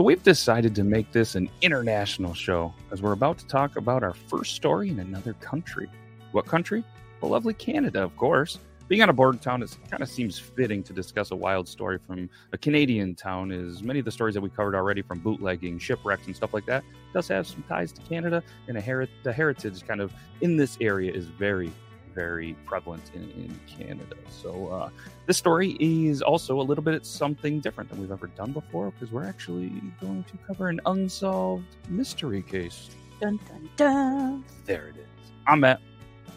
But we've decided to make this an international show as we're about to talk about our first story in another country. What country? The lovely Canada, of course. Being on a border town, it kind of seems fitting to discuss a wild story from a Canadian town, as many of the stories that we covered already from bootlegging, shipwrecks, and stuff like that does have some ties to Canada, and a heri- the heritage kind of in this area is very, very prevalent in, in Canada. So uh, this story is also a little bit something different than we've ever done before because we're actually going to cover an unsolved mystery case. Dun dun dun. There it is. I'm Matt,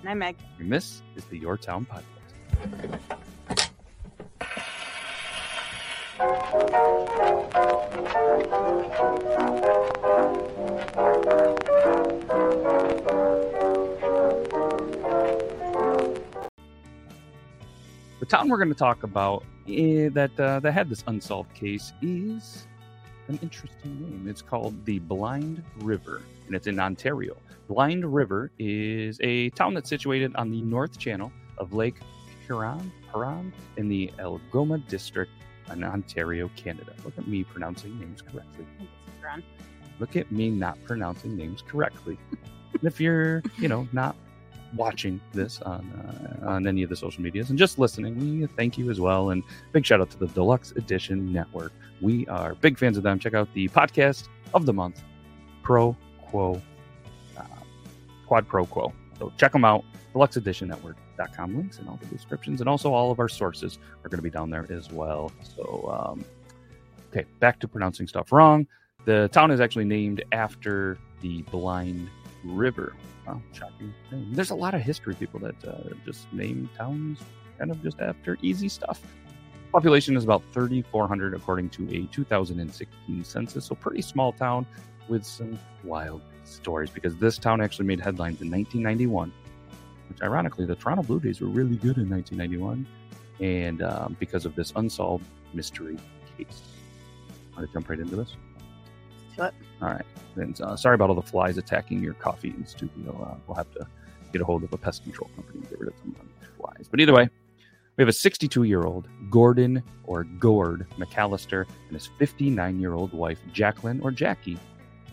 And I'm Meg. and this is the Yore Town Podcast. Town we're going to talk about eh, that uh, that had this unsolved case is an interesting name. It's called the Blind River, and it's in Ontario. Blind River is a town that's situated on the North Channel of Lake Huron, Huron in the Algoma District in Ontario, Canada. Look at me pronouncing names correctly. Look at me not pronouncing names correctly. if you're, you know, not watching this on uh, on any of the social medias and just listening, we thank you as well. And big shout out to the Deluxe Edition Network. We are big fans of them. Check out the podcast of the month, Pro Quo, uh, Quad Pro Quo. So check them out. DeluxeEditionNetwork.com links in all the descriptions, and also all of our sources are going to be down there as well. So, um, okay, back to pronouncing stuff wrong. The town is actually named after the Blind River. Wow, shocking name. There's a lot of history people that uh, just name towns kind of just after easy stuff. Population is about 3,400 according to a 2016 census, so pretty small town with some wild stories because this town actually made headlines in 1991, which ironically, the Toronto Blue Jays were really good in 1991, and um, because of this unsolved mystery case. Want to jump right into this? All right. And uh, sorry about all the flies attacking your coffee in studio. Uh, we'll have to get a hold of a pest control company and get rid of some flies. But either way, we have a 62 year old Gordon or Gord McAllister and his 59 year old wife, Jacqueline or Jackie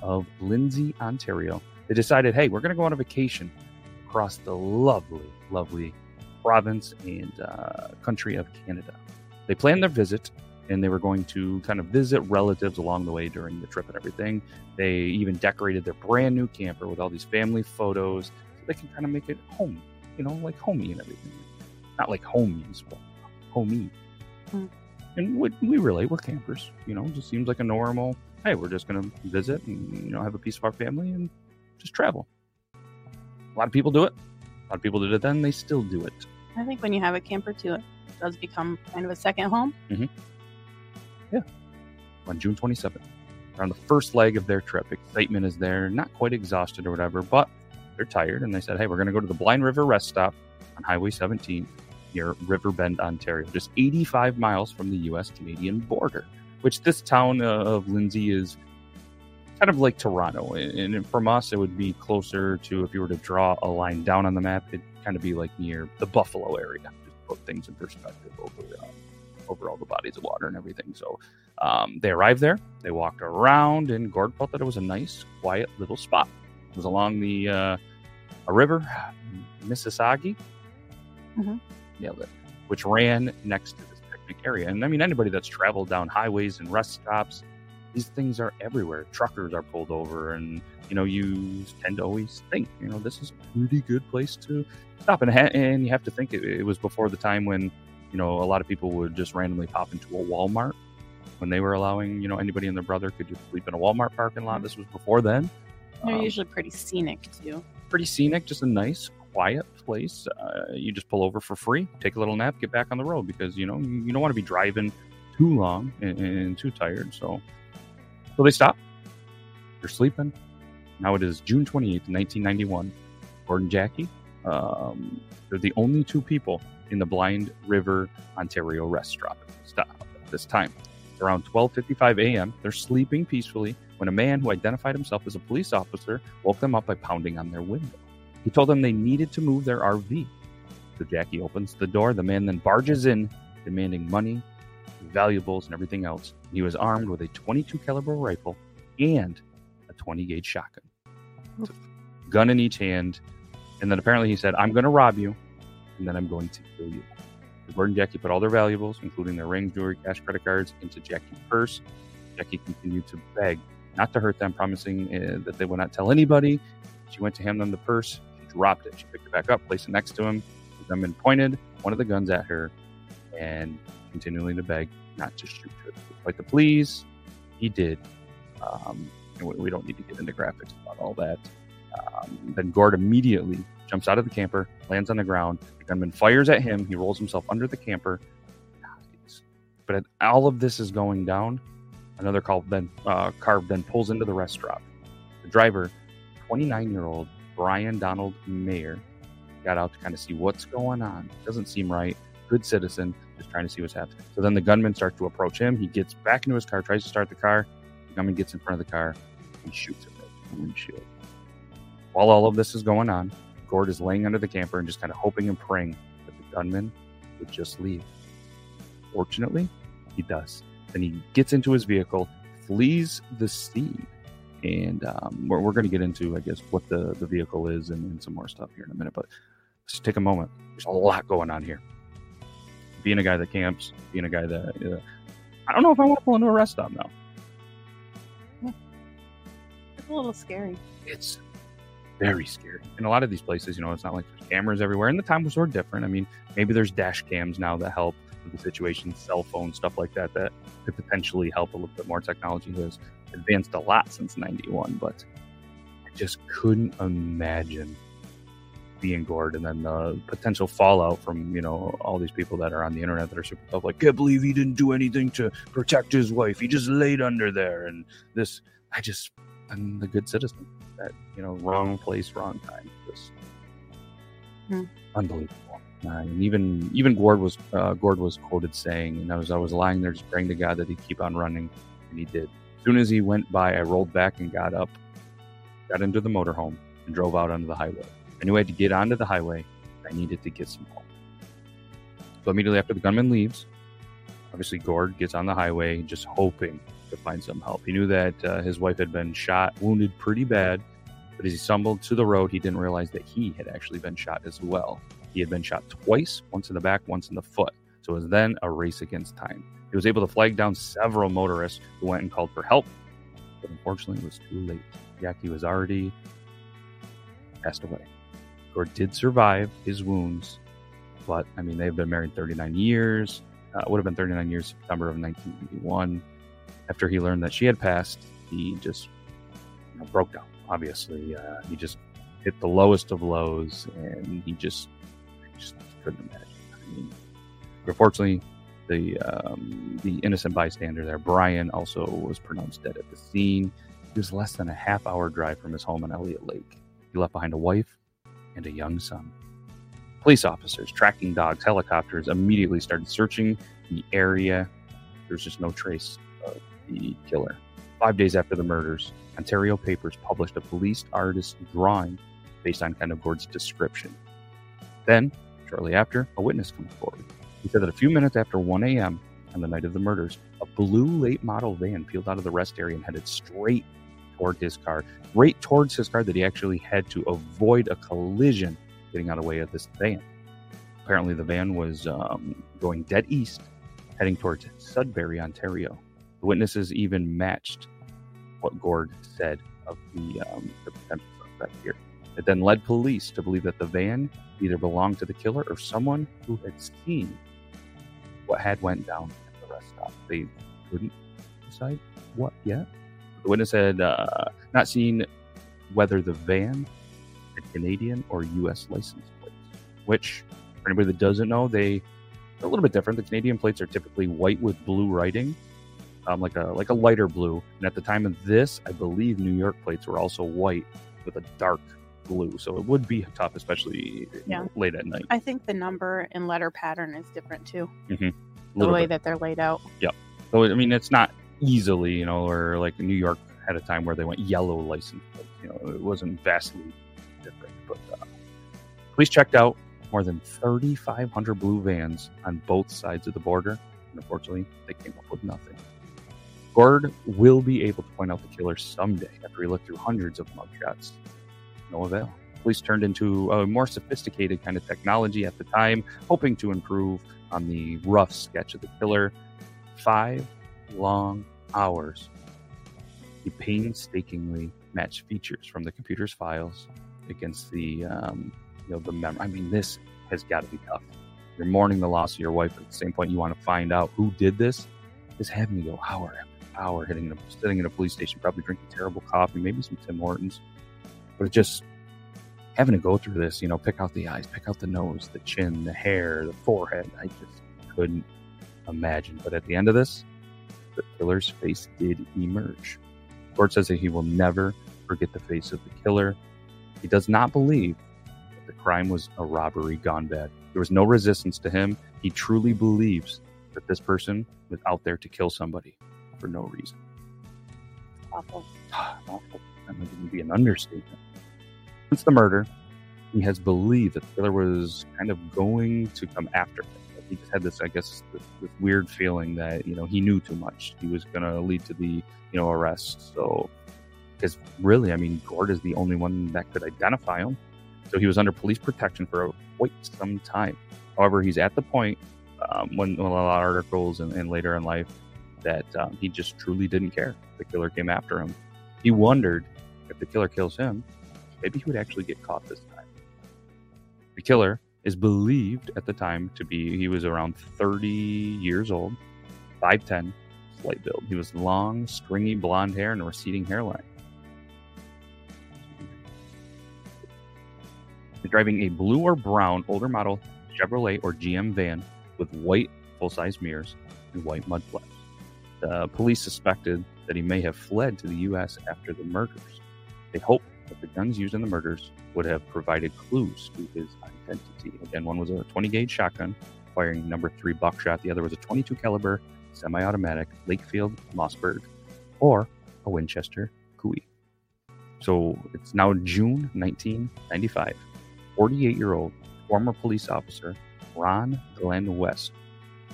of Lindsay, Ontario. They decided, hey, we're going to go on a vacation across the lovely, lovely province and uh, country of Canada. They planned their visit and they were going to kind of visit relatives along the way during the trip and everything. They even decorated their brand new camper with all these family photos so they can kind of make it home, you know, like homey and everything. Not like homies, but homey. Hmm. And we, we relate, we're campers, you know, just seems like a normal, hey, we're just going to visit and, you know, have a piece of our family and just travel. A lot of people do it. A lot of people did it then, they still do it. I think when you have a camper too, it does become kind of a second home. On June 27th. They're on the first leg of their trip. Excitement is there, not quite exhausted or whatever, but they're tired. And they said, hey, we're going to go to the Blind River rest stop on Highway 17 near Riverbend, Ontario, just 85 miles from the U.S. Canadian border, which this town of Lindsay is kind of like Toronto. And from us, it would be closer to if you were to draw a line down on the map, it'd kind of be like near the Buffalo area. Just put things in perspective over, uh, over all the bodies of water and everything. So um, they arrived there, they walked around, and Gord felt that it was a nice, quiet little spot. It was along the uh, a river, Mississauga. Mhm. Nailed it. Which ran next to this picnic area. And I mean, anybody that's traveled down highways and rest stops, these things are everywhere. Truckers are pulled over, and you know, you tend to always think, you know, this is a pretty good place to stop. And, ha- and you have to think it, it was before the time when, you know, a lot of people would just randomly pop into a Walmart when they were allowing, you know, anybody and their brother could just sleep in a Walmart parking lot. This was before then. They're Um, usually pretty scenic too. pretty scenic, just a nice, quiet place. Uh, you just pull over for free, take a little nap, get back on the road because you know you, don't want to be driving too long and, and too tired. So, so they stop. They're sleeping. Now it is June twenty eighth, nineteen ninety one. Gordon Jackie. Um, they're the only two people in the Blind River, Ontario restaurant stop at this time. Around 12:55 a.m., they're sleeping peacefully when a man who identified himself as a police officer woke them up by pounding on their window. He told them they needed to move their RV. So Jackie opens the door. The man then barges in, demanding money valuables, and everything else. He was armed with a 22 caliber rifle and a 20 gauge shotgun. Gun in each hand. And then apparently he said, I'm going to rob you, and then I'm going to kill you. Gord and Jackie put all their valuables, including their rings, jewelry, cash, credit cards, into Jackie's purse. Jackie continued to beg not to hurt them, promising uh, that they would not tell anybody. She went to hand them the purse. She dropped it. She picked it back up, placed it next to him. The gunman pointed one of the guns at her and continually to beg not to shoot her. Despite the pleas, he did. Um, we don't need to get into graphics about all that. Um, then Gord immediately jumps out of the camper, lands on the ground. The gunman fires at him. He rolls himself under the camper. But all of this is going down. Another car then, uh, car then pulls into the rest stop. The driver, 29 year old Brian Donald Major, got out to kind of see what's going on. Doesn't seem right. Good citizen, just trying to see what's happening. So then the gunman starts to approach him. He gets back into his car, tries to start the car. The gunman gets in front of the car and shoots him right the windshield. While all of this is going on, Gord is laying under the camper and just kind of hoping and praying that the gunman would just leave. Fortunately, he does. Then he gets into his vehicle, flees the scene, and um, we're, we're going to get into, I guess, what the, the vehicle is and, and, some more stuff here in a minute. But let's take a moment. There's a lot going on here. Being a guy that camps, being a guy that uh, I don't know if I want to pull into a rest stop now. It's a little scary. It's very scary. In a lot of these places, you know, it's not like there's cameras everywhere, and the time was sort of different. I mean, maybe there's dash cams now that help with the situation, cell phone stuff like that, that could potentially help a little bit more. Technology has advanced a lot since '91, but I just couldn't imagine being Gord and then the potential fallout from you know all these people that are on the internet that are super tough like can't believe he didn't do anything to protect his wife he just laid under there and this i just i'm the good citizen that you know wrong place, wrong time. Just hmm. unbelievable. Uh, and even even Gord was uh, Gord was quoted saying, and I was I was lying there just praying to God that he'd keep on running, and he did. As soon as he went by, I rolled back and got up, got into the motorhome, and drove out onto the highway. I knew I had to get onto the highway. I needed to get some help. So immediately after the gunman leaves, obviously Gord gets on the highway, just hoping to find some help. He knew that uh, his wife had been shot, wounded pretty bad, but as he stumbled to the road, he didn't realize that he had actually been shot as well. He had been shot twice, once in the back, once in the foot. So it was then a race against time. He was able to flag down several motorists who went and called for help, but unfortunately, it was too late. Jackie was already passed away. Gord did survive his wounds, but I mean, they've been married 39 years. Uh, would have been 39 years, September of 1981 after he learned that she had passed, he just you know, broke down. Obviously, uh, he just hit the lowest of lows, and he just, just couldn't imagine. I mean, unfortunately, the um, the innocent bystander there, Brian, also was pronounced dead at the scene. He was less than a half hour drive from his home in Elliott Lake. He left behind a wife and a young son. Police officers, tracking dogs, helicopters immediately started searching the area. There's just no trace of the killer. Five days after the murders, Ontario papers published a police artist's drawing based on kind description. Then, shortly after, a witness comes forward. He said that a few minutes after 1 a.m. on the night of the murders, a blue late model van peeled out of the rest area and headed straight toward his car, right towards his car that he actually had to avoid a collision getting out of the way of this van. Apparently, the van was um, going dead east, heading towards Sudbury, Ontario. The witnesses even matched what Gord said of the, um, the potential suspect here. It then led police to believe that the van either belonged to the killer or someone who had seen what had went down at the rest stop. They couldn't decide what yet. The witness had uh, not seen whether the van had Canadian or U.S. license plates, which, for anybody that doesn't know, they are a little bit different. The Canadian plates are typically white with blue writing, um, like a like a lighter blue. And at the time of this, I believe New York plates were also white with a dark blue, so it would be tough, especially yeah. late at night. I think the number and letter pattern is different too. Mm-hmm. The way bit. that they're laid out. Yep. So I mean, it's not easily, you know, or like New York had a time where they went yellow license plates. You know, it wasn't vastly different. But uh, police checked out more than 3,500 blue vans on both sides of the border And unfortunately, they came up with nothing. Gord will be able to point out the killer someday after he looked through hundreds of mugshots. No avail. Police turned into a more sophisticated kind of technology at the time, hoping to improve on the rough sketch of the killer. Five long hours. He painstakingly matched features from the computer's files against the, um, you know, the memory. I mean, this has got to be tough. You're mourning the loss of your wife. At the same point, you want to find out who did this. Is having to go hour hour, hitting sitting in a police station, probably drinking terrible coffee, maybe some Tim Hortons, but just having to go through this. You know, pick out the eyes, pick out the nose, the chin, the hair, the forehead. I just couldn't imagine. But at the end of this, the killer's face did emerge. Gord says that he will never forget the face of the killer. He does not believe that the crime was a robbery gone bad. There was no resistance to him. He truly believes that this person was out there to kill somebody for no reason. Awful. Awful. That might even be an understatement. Since the murder, he has believed that the killer was kind of going to come after him. He just had this, I guess, this, this weird feeling that you know he knew too much. He was going to lead to the you know arrest. So, because really, I mean, Gord is the only one that could identify him. So he was under police protection for quite some time. However, he's at the point um, when, when, a lot of articles and, and later in life that um, he just truly didn't care. The killer came after him. He wondered if the killer kills him, maybe he would actually get caught this time. The killer is believed at the time to be he was around 30 years old, 5'10, slight build. He was long, stringy blonde hair and a receding hairline. He's driving a blue or brown older model Chevrolet or GM van with white full size mirrors and white mud flaps. The police suspected that he may have fled to the U.S. after the murders. They hoped that the guns used in the murders would have provided clues to his identity. Again, one was a 20 gauge shotgun firing number three buckshot. The other was a 22 caliber semi-automatic Lakefield Mossberg or a Winchester Cooey. So it's now June 1995. 48 year old former police officer Ron Glenn West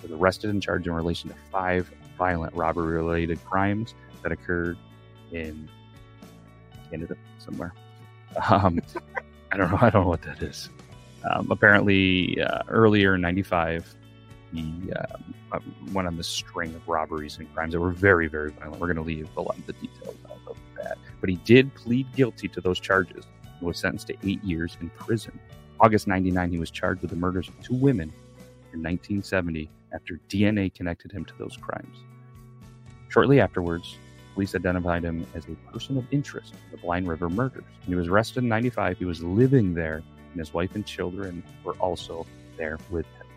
was arrested and charged in relation to five violent robbery related crimes that occurred in Canada somewhere. Um, I don't know. I don't know what that is. Um, apparently, uh, earlier in '95, he uh, went on this string of robberies and crimes that were very, very violent. We're going to leave a lot of the details out of that, but he did plead guilty to those charges and was sentenced to eight years in prison. August 99, he was charged with the murders of two women in 1970 after DNA connected him to those crimes. Shortly afterwards, police identified him as a person of interest in the Blind River murders. When he was arrested in 95, he was living there, and his wife and children were also there with him.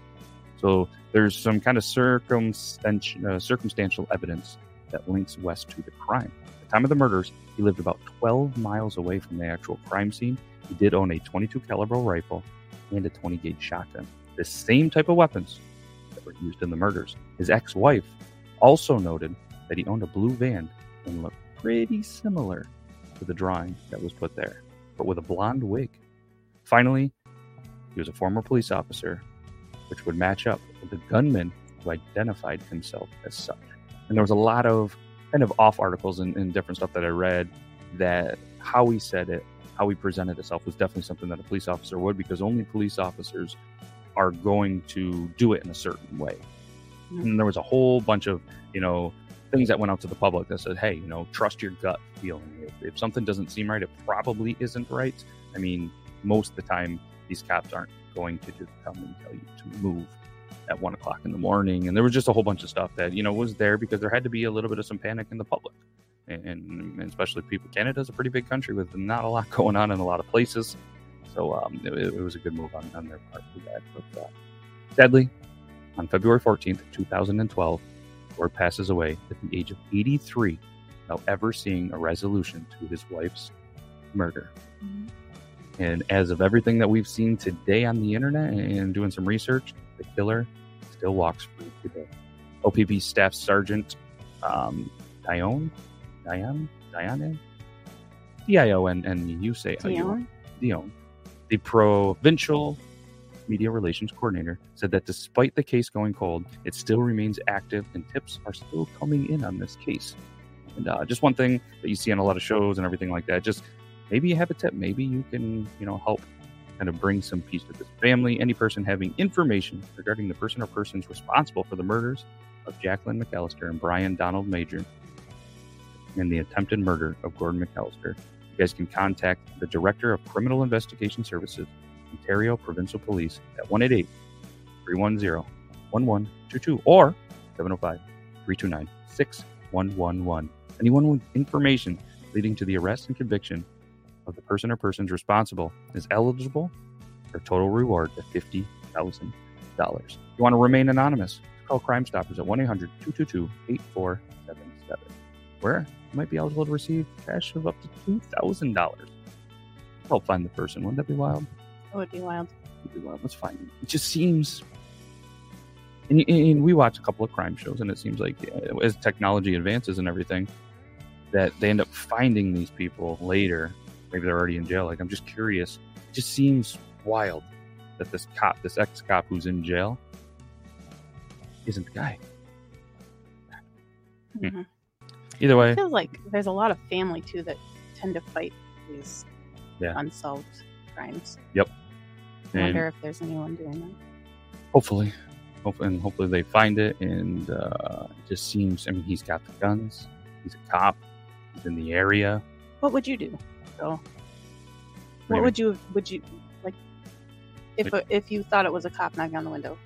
So there's some kind of circumstantial, uh, circumstantial evidence that links West to the crime. At the time of the murders, he lived about 12 miles away from the actual crime scene. He did own a 22 caliber rifle and a 20 gauge shotgun, the same type of weapons used in the murders. His ex-wife also noted that he owned a blue van and looked pretty similar to the drawing that was put there, but with a blonde wig. Finally, he was a former police officer, which would match up with the gunman who identified himself as such. And there was a lot of kind of off articles and, and different stuff that I read that how he said it, how he presented himself was definitely something that a police officer would because only police officers are going to do it in a certain way. Mm-hmm. And there was a whole bunch of, you know, things that went out to the public that said, hey, you know, trust your gut feeling. If, if something doesn't seem right, it probably isn't right. I mean, most of the time, these cops aren't going to just come and tell you to move at one o'clock in the morning. And there was just a whole bunch of stuff that, you know, was there because there had to be a little bit of some panic in the public. And, and especially people, Canada's a pretty big country with not a lot going on in a lot of places. So um, it, it, was a good move on, on their part for that. But uh, sadly, on February 14th, 2012, Gord passes away at the age of 83 without ever seeing a resolution to his wife's murder. Mm-hmm. And as of everything that we've seen today on the internet and doing some research, the killer still walks free today. OPP Staff Sergeant um, Dione, Diane, Diane, D I O N N U say Dion. Dion, the provincial media relations coordinator, said that despite the case going cold, it still remains active and tips are still coming in on this case. And uh, just one thing that you see on a lot of shows and everything like that, just maybe you have a tip, maybe you can, you know, help kind of bring some peace to this family. Any person having information regarding the person or persons responsible for the murders of Jacqueline McAllister and Brian Donald Major and the attempted murder of Gordon McAllister, you guys can contact the Director of Criminal Investigation Services, Ontario Provincial Police, at 188 310 1122 or 705 329 6111. Anyone with information leading to the arrest and conviction of the person or persons responsible is eligible for a total reward of $50,000. If you want to remain anonymous, call Crime Stoppers at 1 800 222 8477, where you might be eligible to receive cash of up to $2,000. Help find the person. Wouldn't that be wild? That would be wild. Would be wild. Let's find it. It just seems. And, and we watch a couple of crime shows, and it seems like uh, as technology advances and everything, that they end up finding these people later maybe they're already in jail. Like I'm just curious. It just seems wild that this cop, this ex cop who's in jail, isn't the guy. Hmm. Mm-hmm. Either way, it feels like there's a lot of family too that tend to fight these yeah. unsolved crimes. Yep. I wonder if there's anyone doing that. Hopefully, hopefully, and hopefully they find it. And uh, it just seems. I mean, he's got the guns. He's a cop. He's in the area. What would you do? So, what would you would you like if like, if you thought it was a cop knocking on the window?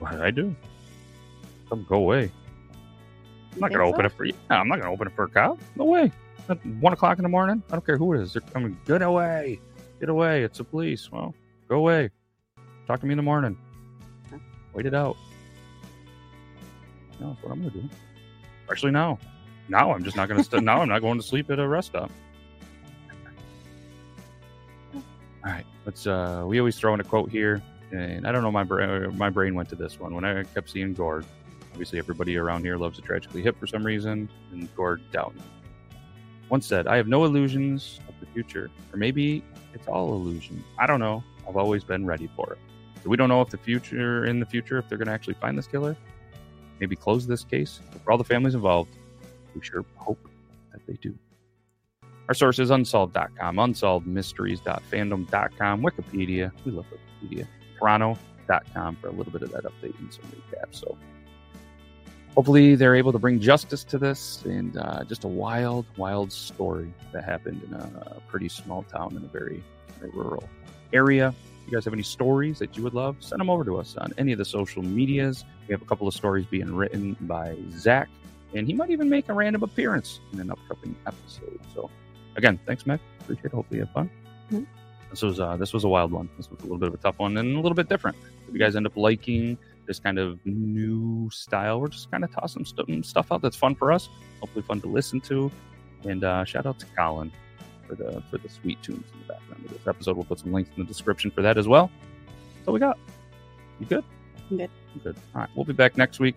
What did I do? Come go away. I'm not gonna so? open it for you. No, I'm not gonna open it for a cop. No way. At one o'clock in the morning. I don't care who it is. They're coming. Get away. Get away. It's the police. Well, go away. Talk to me in the morning. Wait it out. No, that's what I'm gonna do. Actually, now. Now I'm just not going to. St- now I'm not going to sleep at a rest stop. All right, let's. uh We always throw in a quote here, and I don't know. My brain, my brain went to this one when I kept seeing Gord. Obviously, everybody around here loves a tragically hip for some reason, and Gord Downie once said, "I have no illusions of the future, or maybe it's all illusion. I don't know. I've always been ready for it. So we don't know if the future, in the future, if they're going to actually find this killer. Maybe close this case for all the families involved we sure hope that they do. Our source is unsolved.com, unsolvedmysteries.fandom.com, Wikipedia. We love Wikipedia. Toronto.com for a little bit of that update and some recaps. So hopefully they're able to bring justice to this and uh, just a wild, wild story that happened in a, pretty small town in a very, very rural area. If you guys have any stories that you would love, send them over to us on any of the social medias. We have a couple of stories being written by Zach and he might even make a random appearance in an upcoming episode. So, again, thanks, Mac. Appreciate it. Hopefully, you have fun. Mm-hmm. This was uh, this was a wild one. This was a little bit of a tough one and a little bit different. If you guys end up liking this kind of new style, we're just kind of tossing st- stuff out that's fun for us. Hopefully, fun to listen to. And uh, shout out to Colin for the for the sweet tunes in the background of this episode. We'll put some links in the description for that as well. So we got. You good? I'm good. good. All right. We'll be back next week